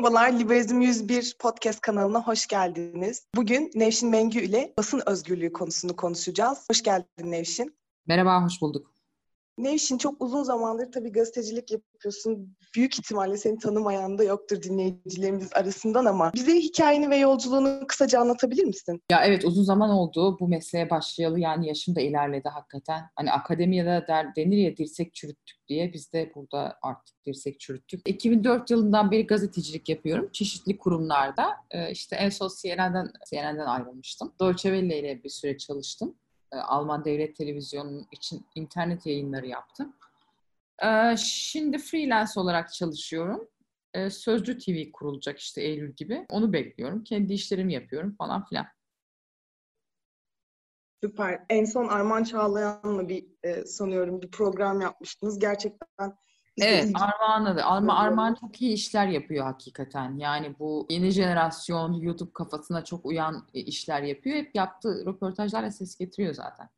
Merhabalar, Liberizm 101 podcast kanalına hoş geldiniz. Bugün Nevşin Mengü ile basın özgürlüğü konusunu konuşacağız. Hoş geldin Nevşin. Merhaba, hoş bulduk. Nevşin çok uzun zamandır tabii gazetecilik yapıyorsun. Büyük ihtimalle seni tanımayan da yoktur dinleyicilerimiz arasından ama bize hikayeni ve yolculuğunu kısaca anlatabilir misin? Ya evet uzun zaman oldu bu mesleğe başlayalı yani yaşım da ilerledi hakikaten. Hani akademiyada der, denir ya dirsek çürüttük diye biz de burada artık dirsek çürüttük. 2004 yılından beri gazetecilik yapıyorum çeşitli kurumlarda. Ee, işte en son CNN'den, CNN'den ayrılmıştım. Deutsche Welle ile bir süre çalıştım. Ee, Alman Devlet Televizyonu için internet yayınları yaptım. Ee, şimdi freelance olarak çalışıyorum. Ee, Sözcü TV kurulacak işte Eylül gibi. Onu bekliyorum. Kendi işlerimi yapıyorum falan filan. Süper. En son Arman Çağlayan'la bir e, sanıyorum bir program yapmıştınız. Gerçekten Evet, Armağan'la da. Arma, Armağan çok iyi işler yapıyor hakikaten. Yani bu yeni jenerasyon YouTube kafasına çok uyan e, işler yapıyor. Hep yaptığı röportajlarla ses getiriyor zaten.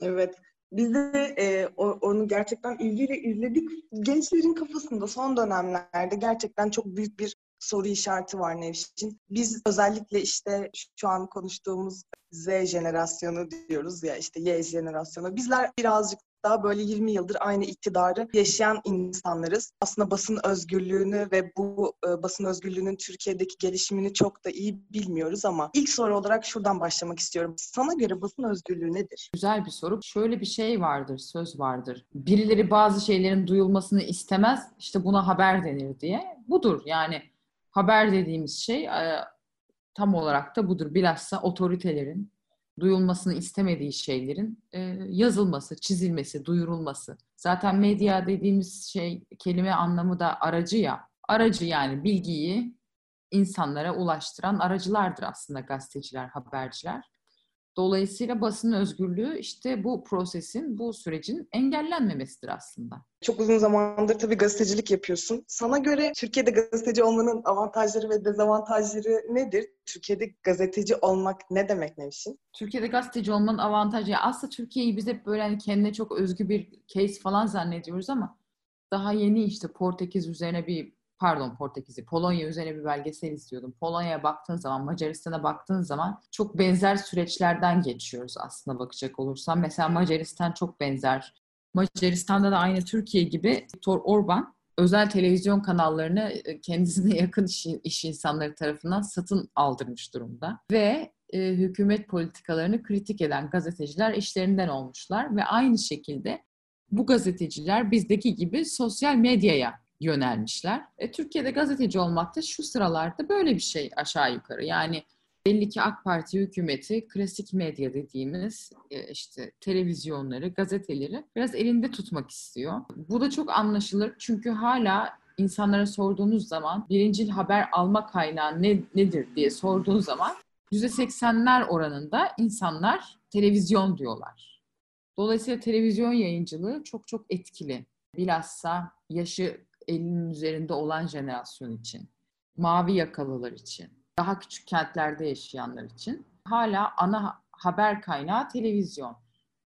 Evet. Biz de e, onu gerçekten ilgiyle izledik. Gençlerin kafasında son dönemlerde gerçekten çok büyük bir soru işareti var Nevşin. Biz özellikle işte şu an konuştuğumuz Z jenerasyonu diyoruz ya işte Y jenerasyonu. Bizler birazcık daha böyle 20 yıldır aynı iktidarı yaşayan insanlarız. Aslında basın özgürlüğünü ve bu e, basın özgürlüğünün Türkiye'deki gelişimini çok da iyi bilmiyoruz ama ilk soru olarak şuradan başlamak istiyorum. Sana göre basın özgürlüğü nedir? Güzel bir soru. Şöyle bir şey vardır, söz vardır. Birileri bazı şeylerin duyulmasını istemez, işte buna haber denir diye. Budur yani haber dediğimiz şey e, tam olarak da budur. Bilhassa otoritelerin, duyulmasını istemediği şeylerin e, yazılması, çizilmesi, duyurulması. Zaten medya dediğimiz şey kelime anlamı da aracı ya. Aracı yani bilgiyi insanlara ulaştıran aracılardır aslında gazeteciler, haberciler. Dolayısıyla basın özgürlüğü işte bu prosesin, bu sürecin engellenmemesidir aslında. Çok uzun zamandır tabii gazetecilik yapıyorsun. Sana göre Türkiye'de gazeteci olmanın avantajları ve dezavantajları nedir? Türkiye'de gazeteci olmak ne demek Nevşin? Türkiye'de gazeteci olmanın avantajı aslında Türkiye'yi biz hep böyle hani kendine çok özgü bir case falan zannediyoruz ama daha yeni işte Portekiz üzerine bir pardon Portekiz'i, Polonya üzerine bir belgesel istiyordum. Polonya'ya baktığın zaman, Macaristan'a baktığın zaman çok benzer süreçlerden geçiyoruz aslında bakacak olursan. Mesela Macaristan çok benzer. Macaristan'da da aynı Türkiye gibi Viktor Orban özel televizyon kanallarını e, kendisine yakın iş, iş insanları tarafından satın aldırmış durumda. Ve e, hükümet politikalarını kritik eden gazeteciler işlerinden olmuşlar ve aynı şekilde bu gazeteciler bizdeki gibi sosyal medyaya yönelmişler. E, Türkiye'de gazeteci olmak da şu sıralarda böyle bir şey aşağı yukarı. Yani belli ki AK Parti hükümeti klasik medya dediğimiz e, işte televizyonları, gazeteleri biraz elinde tutmak istiyor. Bu da çok anlaşılır çünkü hala insanlara sorduğunuz zaman birinci haber alma kaynağı ne, nedir diye sorduğunuz zaman %80'ler oranında insanlar televizyon diyorlar. Dolayısıyla televizyon yayıncılığı çok çok etkili. Bilhassa yaşı 50'nin üzerinde olan jenerasyon için, mavi yakalılar için, daha küçük kentlerde yaşayanlar için hala ana haber kaynağı televizyon.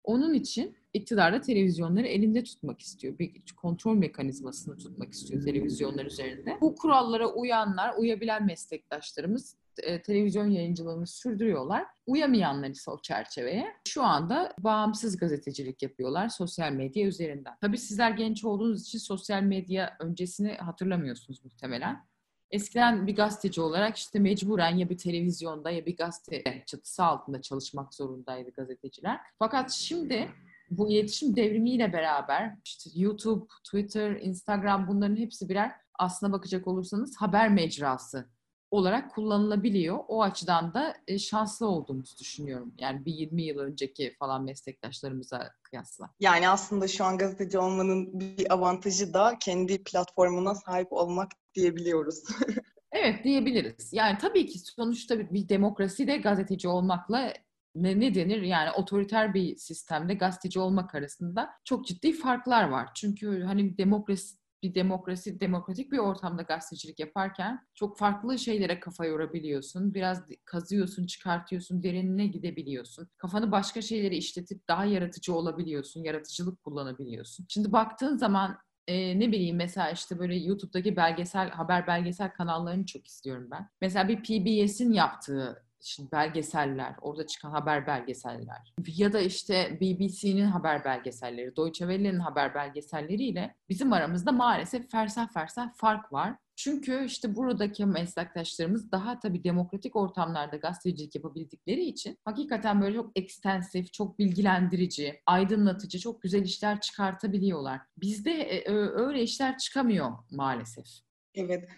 Onun için iktidar da televizyonları elinde tutmak istiyor. Bir kontrol mekanizmasını tutmak istiyor televizyonlar üzerinde. Bu kurallara uyanlar, uyabilen meslektaşlarımız e, televizyon yayıncılığını sürdürüyorlar. Uyamayanlar ise o çerçeveye şu anda bağımsız gazetecilik yapıyorlar sosyal medya üzerinden. Tabii sizler genç olduğunuz için sosyal medya öncesini hatırlamıyorsunuz muhtemelen. Eskiden bir gazeteci olarak işte mecburen ya bir televizyonda ya bir gazete çatısı altında çalışmak zorundaydı gazeteciler. Fakat şimdi bu iletişim devrimiyle beraber işte YouTube, Twitter, Instagram bunların hepsi birer aslına bakacak olursanız haber mecrası olarak kullanılabiliyor. O açıdan da e, şanslı olduğumuzu düşünüyorum. Yani bir 20 yıl önceki falan meslektaşlarımıza kıyasla. Yani aslında şu an gazeteci olmanın bir avantajı da kendi platformuna sahip olmak diyebiliyoruz. evet diyebiliriz. Yani tabii ki sonuçta bir demokrasi de gazeteci olmakla ne, ne denir yani otoriter bir sistemde gazeteci olmak arasında çok ciddi farklar var. Çünkü hani demokrasi bir demokrasi, demokratik bir ortamda gazetecilik yaparken çok farklı şeylere kafa yorabiliyorsun. Biraz kazıyorsun, çıkartıyorsun, derinine gidebiliyorsun. Kafanı başka şeylere işletip daha yaratıcı olabiliyorsun, yaratıcılık kullanabiliyorsun. Şimdi baktığın zaman e, ne bileyim mesela işte böyle YouTube'daki belgesel haber belgesel kanallarını çok istiyorum ben. Mesela bir PBS'in yaptığı şimdi belgeseller, orada çıkan haber belgeseller ya da işte BBC'nin haber belgeselleri, Deutsche Welle'nin haber belgeselleriyle bizim aramızda maalesef fersah fersah fark var. Çünkü işte buradaki meslektaşlarımız daha tabii demokratik ortamlarda gazetecilik yapabildikleri için hakikaten böyle çok ekstensif, çok bilgilendirici, aydınlatıcı, çok güzel işler çıkartabiliyorlar. Bizde e, öyle işler çıkamıyor maalesef. Evet.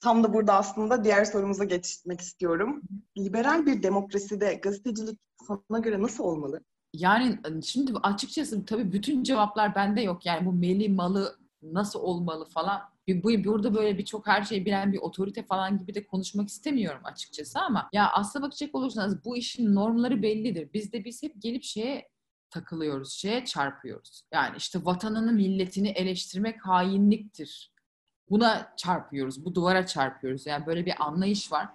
Tam da burada aslında diğer sorumuza geçmek istiyorum. Liberal bir demokraside gazetecilik sana göre nasıl olmalı? Yani şimdi açıkçası tabii bütün cevaplar bende yok. Yani bu meli malı nasıl olmalı falan. Bu, burada böyle birçok her şeyi bilen bir otorite falan gibi de konuşmak istemiyorum açıkçası ama ya aslına bakacak olursanız bu işin normları bellidir. Biz de biz hep gelip şeye takılıyoruz, şeye çarpıyoruz. Yani işte vatanını, milletini eleştirmek hainliktir buna çarpıyoruz, bu duvara çarpıyoruz. Yani böyle bir anlayış var.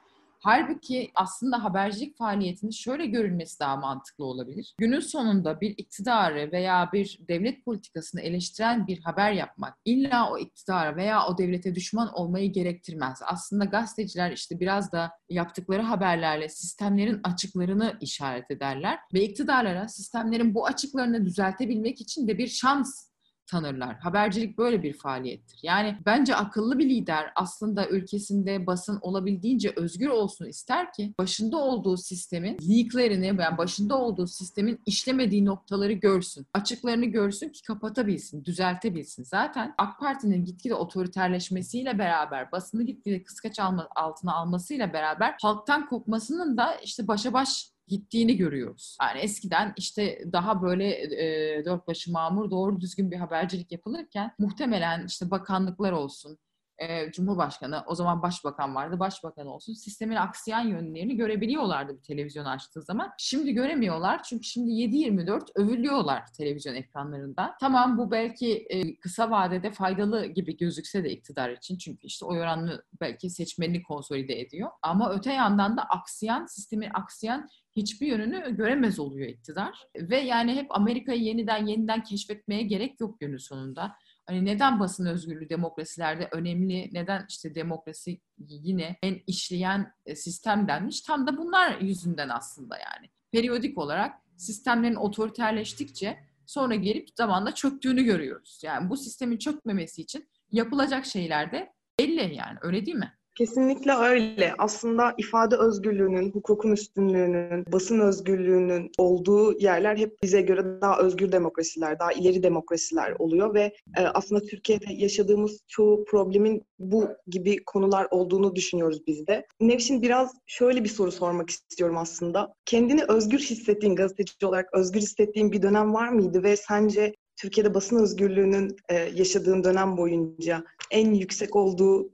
Halbuki aslında habercilik faaliyetinin şöyle görülmesi daha mantıklı olabilir. Günün sonunda bir iktidarı veya bir devlet politikasını eleştiren bir haber yapmak illa o iktidara veya o devlete düşman olmayı gerektirmez. Aslında gazeteciler işte biraz da yaptıkları haberlerle sistemlerin açıklarını işaret ederler ve iktidarlara sistemlerin bu açıklarını düzeltebilmek için de bir şans tanırlar. Habercilik böyle bir faaliyettir. Yani bence akıllı bir lider aslında ülkesinde basın olabildiğince özgür olsun ister ki başında olduğu sistemin leaklerini yani başında olduğu sistemin işlemediği noktaları görsün. Açıklarını görsün ki kapatabilsin, düzeltebilsin. Zaten AK Parti'nin gitgide otoriterleşmesiyle beraber basını gitgide kıskaç alma, altına almasıyla beraber halktan kopmasının da işte başa baş gittiğini görüyoruz. Yani eskiden işte daha böyle e, dört başı mamur doğru düzgün bir habercilik yapılırken muhtemelen işte bakanlıklar olsun, e, Cumhurbaşkanı, o zaman başbakan vardı, başbakan olsun sistemin aksayan yönlerini görebiliyorlardı bir televizyon açtığı zaman. Şimdi göremiyorlar çünkü şimdi 7-24 övülüyorlar televizyon ekranlarında. Tamam bu belki e, kısa vadede faydalı gibi gözükse de iktidar için çünkü işte o oranını belki seçmenini konsolide ediyor. Ama öte yandan da aksayan, sistemin aksayan hiçbir yönünü göremez oluyor iktidar. Ve yani hep Amerika'yı yeniden yeniden keşfetmeye gerek yok günün sonunda. Hani neden basın özgürlüğü demokrasilerde önemli, neden işte demokrasi yine en işleyen e, sistem denmiş? Tam da bunlar yüzünden aslında yani. Periyodik olarak sistemlerin otoriterleştikçe sonra gelip zamanla çöktüğünü görüyoruz. Yani bu sistemin çökmemesi için yapılacak şeyler de belli yani öyle değil mi? Kesinlikle öyle. Aslında ifade özgürlüğünün, hukukun üstünlüğünün, basın özgürlüğünün olduğu yerler hep bize göre daha özgür demokrasiler, daha ileri demokrasiler oluyor ve e, aslında Türkiye'de yaşadığımız çoğu problemin bu gibi konular olduğunu düşünüyoruz biz de. Nevşin biraz şöyle bir soru sormak istiyorum aslında. Kendini özgür hissettiğin, gazeteci olarak özgür hissettiğin bir dönem var mıydı ve sence Türkiye'de basın özgürlüğünün e, yaşadığın dönem boyunca en yüksek olduğu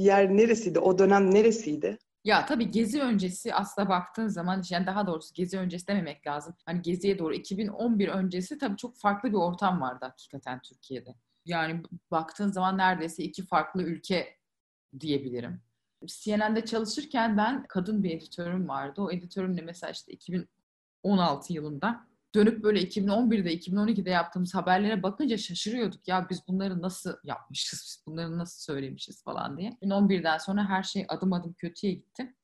yer neresiydi? O dönem neresiydi? Ya tabii Gezi öncesi aslında baktığın zaman yani daha doğrusu Gezi öncesi dememek lazım. Hani Gezi'ye doğru 2011 öncesi tabii çok farklı bir ortam vardı hakikaten Türkiye'de. Yani baktığın zaman neredeyse iki farklı ülke diyebilirim. CNN'de çalışırken ben kadın bir editörüm vardı. O editörümle mesela işte 2016 yılında dönüp böyle 2011'de, 2012'de yaptığımız haberlere bakınca şaşırıyorduk. Ya biz bunları nasıl yapmışız, biz bunları nasıl söylemişiz falan diye. 2011'den sonra her şey adım adım kötüye gitti.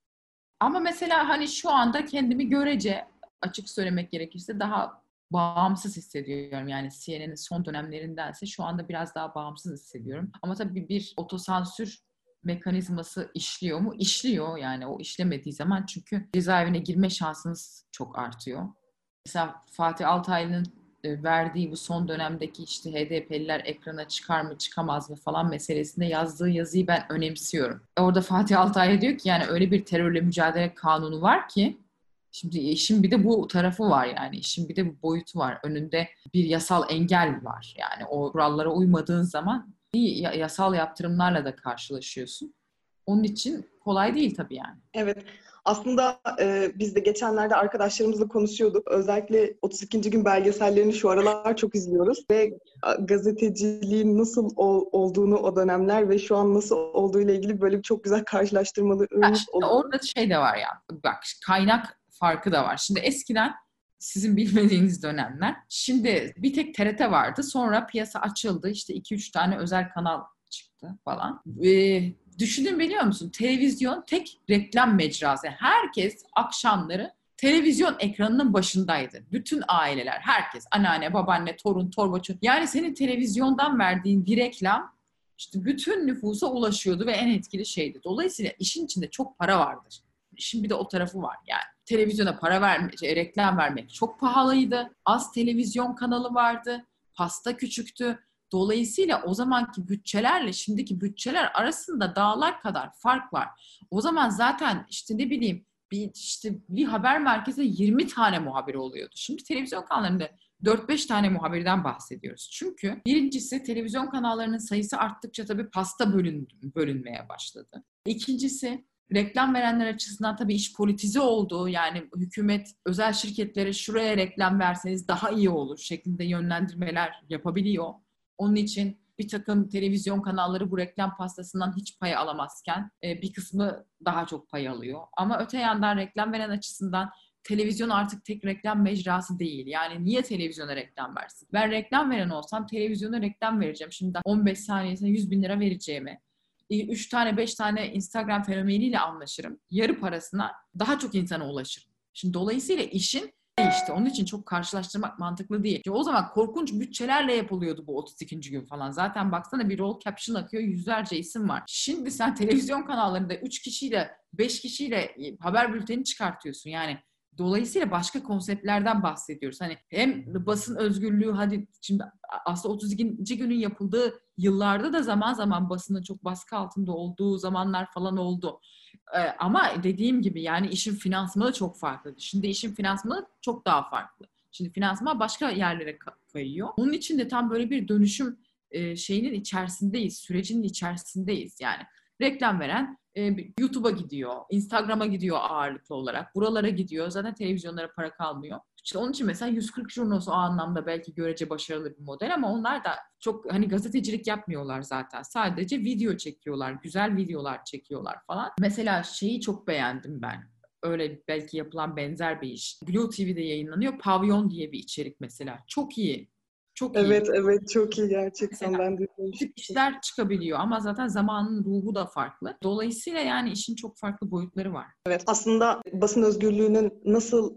Ama mesela hani şu anda kendimi görece açık söylemek gerekirse daha bağımsız hissediyorum. Yani CNN'in son dönemlerindense şu anda biraz daha bağımsız hissediyorum. Ama tabii bir otosansür mekanizması işliyor mu? İşliyor yani o işlemediği zaman çünkü cezaevine girme şansınız çok artıyor mesela Fatih Altaylı'nın e, verdiği bu son dönemdeki işte HDP'liler ekrana çıkar mı çıkamaz mı falan meselesinde yazdığı yazıyı ben önemsiyorum. Orada Fatih Altaylı diyor ki yani öyle bir terörle mücadele kanunu var ki şimdi işin bir de bu tarafı var yani işin bir de bu boyutu var. Önünde bir yasal engel var yani o kurallara uymadığın zaman yasal yaptırımlarla da karşılaşıyorsun. Onun için kolay değil tabii yani. Evet. Aslında e, biz de geçenlerde arkadaşlarımızla konuşuyorduk. Özellikle 32. gün belgesellerini şu aralar çok izliyoruz ve gazeteciliğin nasıl ol, olduğunu o dönemler ve şu an nasıl olduğu ile ilgili böyle çok güzel karşılaştırmalı ürün oluyor. Orada şey de var ya, bak kaynak farkı da var. Şimdi eskiden Sizin bilmediğiniz dönemler. Şimdi bir tek TRT vardı. Sonra piyasa açıldı. İşte 2-3 tane özel kanal çıktı falan. Ee, düşünün biliyor musun? Televizyon tek reklam mecrası. Herkes akşamları televizyon ekranının başındaydı. Bütün aileler, herkes, anneanne, babaanne, torun, torba, Yani senin televizyondan verdiğin bir reklam işte bütün nüfusa ulaşıyordu ve en etkili şeydi. Dolayısıyla işin içinde çok para vardır. İşin bir de o tarafı var yani. Televizyona para vermek, şey, reklam vermek çok pahalıydı. Az televizyon kanalı vardı. Pasta küçüktü. Dolayısıyla o zamanki bütçelerle şimdiki bütçeler arasında dağlar kadar fark var. O zaman zaten işte ne bileyim bir işte bir haber merkezinde 20 tane muhabir oluyordu. Şimdi televizyon kanallarında 4-5 tane muhabirden bahsediyoruz. Çünkü birincisi televizyon kanallarının sayısı arttıkça tabii pasta bölün, bölünmeye başladı. İkincisi reklam verenler açısından tabii iş politize oldu. Yani hükümet özel şirketlere şuraya reklam verseniz daha iyi olur şeklinde yönlendirmeler yapabiliyor. Onun için bir takım televizyon kanalları bu reklam pastasından hiç pay alamazken e, bir kısmı daha çok pay alıyor. Ama öte yandan reklam veren açısından televizyon artık tek reklam mecrası değil. Yani niye televizyona reklam versin? Ben reklam veren olsam televizyona reklam vereceğim. Şimdi 15 saniyesine 100 bin lira vereceğimi. 3 tane 5 tane Instagram fenomeniyle anlaşırım. Yarı parasına daha çok insana ulaşırım. Şimdi dolayısıyla işin işte onun için çok karşılaştırmak mantıklı değil. O zaman korkunç bütçelerle yapılıyordu bu 32. gün falan. Zaten baksana bir roll caption akıyor yüzlerce isim var. Şimdi sen televizyon kanallarında 3 kişiyle 5 kişiyle e, haber bülteni çıkartıyorsun. Yani Dolayısıyla başka konseptlerden bahsediyoruz. Hani hem basın özgürlüğü hadi şimdi aslında 32. günün yapıldığı yıllarda da zaman zaman basının çok baskı altında olduğu zamanlar falan oldu. Ama dediğim gibi yani işin finansmanı çok farklı. Şimdi işin finansmanı çok daha farklı. Şimdi finansman başka yerlere kayıyor. Onun için de tam böyle bir dönüşüm şeyinin içerisindeyiz, sürecinin içerisindeyiz yani. Reklam veren YouTube'a gidiyor, Instagram'a gidiyor ağırlıklı olarak. Buralara gidiyor. Zaten televizyonlara para kalmıyor. İşte onun için mesela 140 Jurnos o anlamda belki görece başarılı bir model ama onlar da çok hani gazetecilik yapmıyorlar zaten. Sadece video çekiyorlar, güzel videolar çekiyorlar falan. Mesela şeyi çok beğendim ben öyle belki yapılan benzer bir iş. Blue TV'de yayınlanıyor. Pavyon diye bir içerik mesela. Çok iyi. Çok iyi. Evet evet çok iyi gerçekten Mesela, ben de işler çıkabiliyor ama zaten zamanın ruhu da farklı. Dolayısıyla yani işin çok farklı boyutları var. Evet aslında basın özgürlüğünün nasıl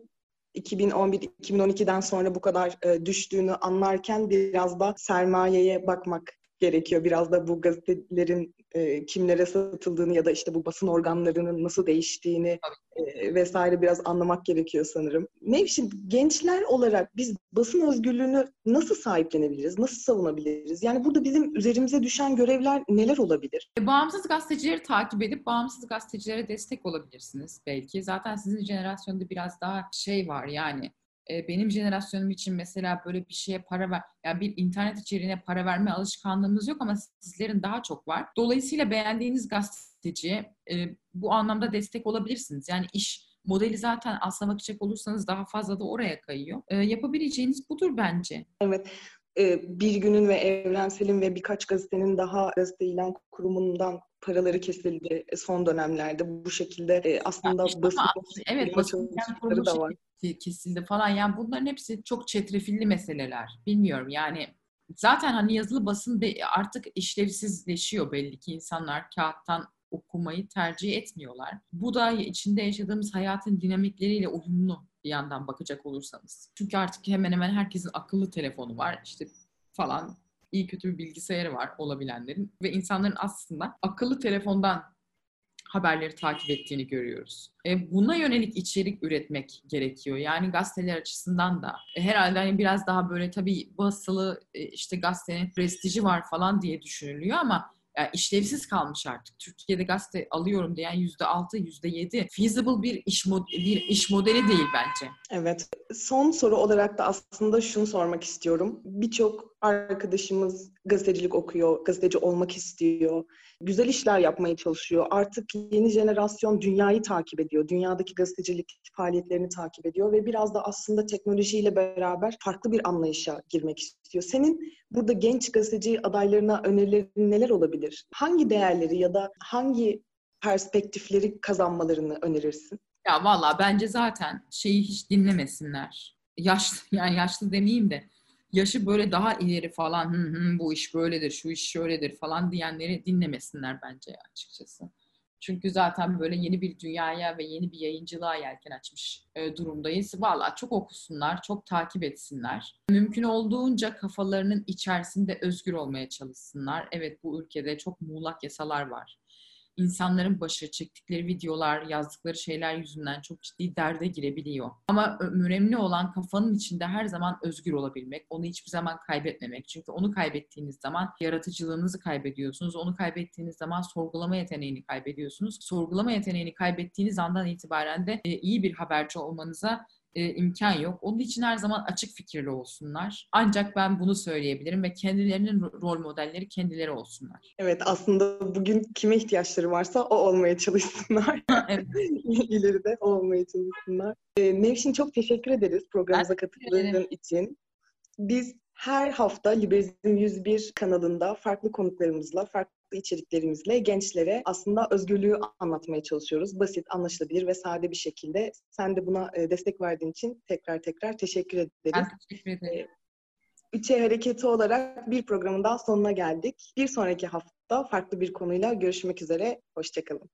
2011-2012'den sonra bu kadar e, düştüğünü anlarken biraz da sermayeye bakmak gerekiyor. Biraz da bu gazetelerin e, kimlere satıldığını ya da işte bu basın organlarının nasıl değiştiğini e, vesaire biraz anlamak gerekiyor sanırım. Nevşin, gençler olarak biz basın özgürlüğünü nasıl sahiplenebiliriz, nasıl savunabiliriz? Yani burada bizim üzerimize düşen görevler neler olabilir? E, bağımsız gazetecileri takip edip bağımsız gazetecilere destek olabilirsiniz belki. Zaten sizin jenerasyonda biraz daha şey var yani benim jenerasyonum için mesela böyle bir şeye para ver, yani bir internet içeriğine para verme alışkanlığımız yok ama sizlerin daha çok var. Dolayısıyla beğendiğiniz gazeteciye e, bu anlamda destek olabilirsiniz. Yani iş modeli zaten aslına bakacak olursanız daha fazla da oraya kayıyor. Yapabileceğiniz budur bence. Evet. E, bir günün ve Evrensel'in ve birkaç gazetenin daha gazete ilan kurumundan paraları kesildi son dönemlerde. Bu şekilde e, aslında işte basın evet basın da var. kesildi falan. Yani bunların hepsi çok çetrefilli meseleler. Bilmiyorum yani zaten hani yazılı basın artık işlevsizleşiyor belli ki insanlar kağıttan okumayı tercih etmiyorlar. Bu da içinde yaşadığımız hayatın dinamikleriyle uyumlu bir yandan bakacak olursanız. Çünkü artık hemen hemen herkesin akıllı telefonu var. İşte falan iyi kötü bir bilgisayarı var olabilenlerin ve insanların aslında akıllı telefondan haberleri takip ettiğini görüyoruz. E, buna yönelik içerik üretmek gerekiyor. Yani gazeteler açısından da. E, herhalde hani biraz daha böyle tabii basılı e, işte gazetenin prestiji var falan diye düşünülüyor ama yani işlevsiz kalmış artık. Türkiye'de gazete alıyorum diyen yüzde altı, yüzde yedi. Feasible bir iş, bir iş modeli değil bence. Evet. Son soru olarak da aslında şunu sormak istiyorum. Birçok arkadaşımız gazetecilik okuyor, gazeteci olmak istiyor güzel işler yapmaya çalışıyor. Artık yeni jenerasyon dünyayı takip ediyor. Dünyadaki gazetecilik faaliyetlerini takip ediyor ve biraz da aslında teknolojiyle beraber farklı bir anlayışa girmek istiyor. Senin burada genç gazeteci adaylarına önerilerin neler olabilir? Hangi değerleri ya da hangi perspektifleri kazanmalarını önerirsin? Ya valla bence zaten şeyi hiç dinlemesinler. yaşlı yani yaşlı demeyeyim de yaşı böyle daha ileri falan hı hı, bu iş böyledir, şu iş şöyledir falan diyenleri dinlemesinler bence açıkçası. Çünkü zaten böyle yeni bir dünyaya ve yeni bir yayıncılığa yelken açmış e, durumdayız. Valla çok okusunlar, çok takip etsinler. Mümkün olduğunca kafalarının içerisinde özgür olmaya çalışsınlar. Evet bu ülkede çok muğlak yasalar var insanların başı çektikleri videolar, yazdıkları şeyler yüzünden çok ciddi derde girebiliyor. Ama önemli olan kafanın içinde her zaman özgür olabilmek, onu hiçbir zaman kaybetmemek. Çünkü onu kaybettiğiniz zaman yaratıcılığınızı kaybediyorsunuz. Onu kaybettiğiniz zaman sorgulama yeteneğini kaybediyorsunuz. Sorgulama yeteneğini kaybettiğiniz andan itibaren de e, iyi bir haberci olmanıza e, imkan yok. Onun için her zaman açık fikirli olsunlar. Ancak ben bunu söyleyebilirim ve kendilerinin rol modelleri kendileri olsunlar. Evet aslında bugün kime ihtiyaçları varsa o olmaya çalışsınlar. evet. İleride o olmaya çalışsınlar. E, Nevşin çok teşekkür ederiz programımıza katıldığın için. Biz her hafta Liberizm 101 kanalında farklı konuklarımızla, farklı içeriklerimizle gençlere aslında özgürlüğü anlatmaya çalışıyoruz. Basit, anlaşılabilir ve sade bir şekilde. Sen de buna e, destek verdiğin için tekrar tekrar teşekkür ederiz. Ben teşekkür ederim. Üçe hareketi olarak bir programın daha sonuna geldik. Bir sonraki hafta farklı bir konuyla görüşmek üzere. Hoşçakalın.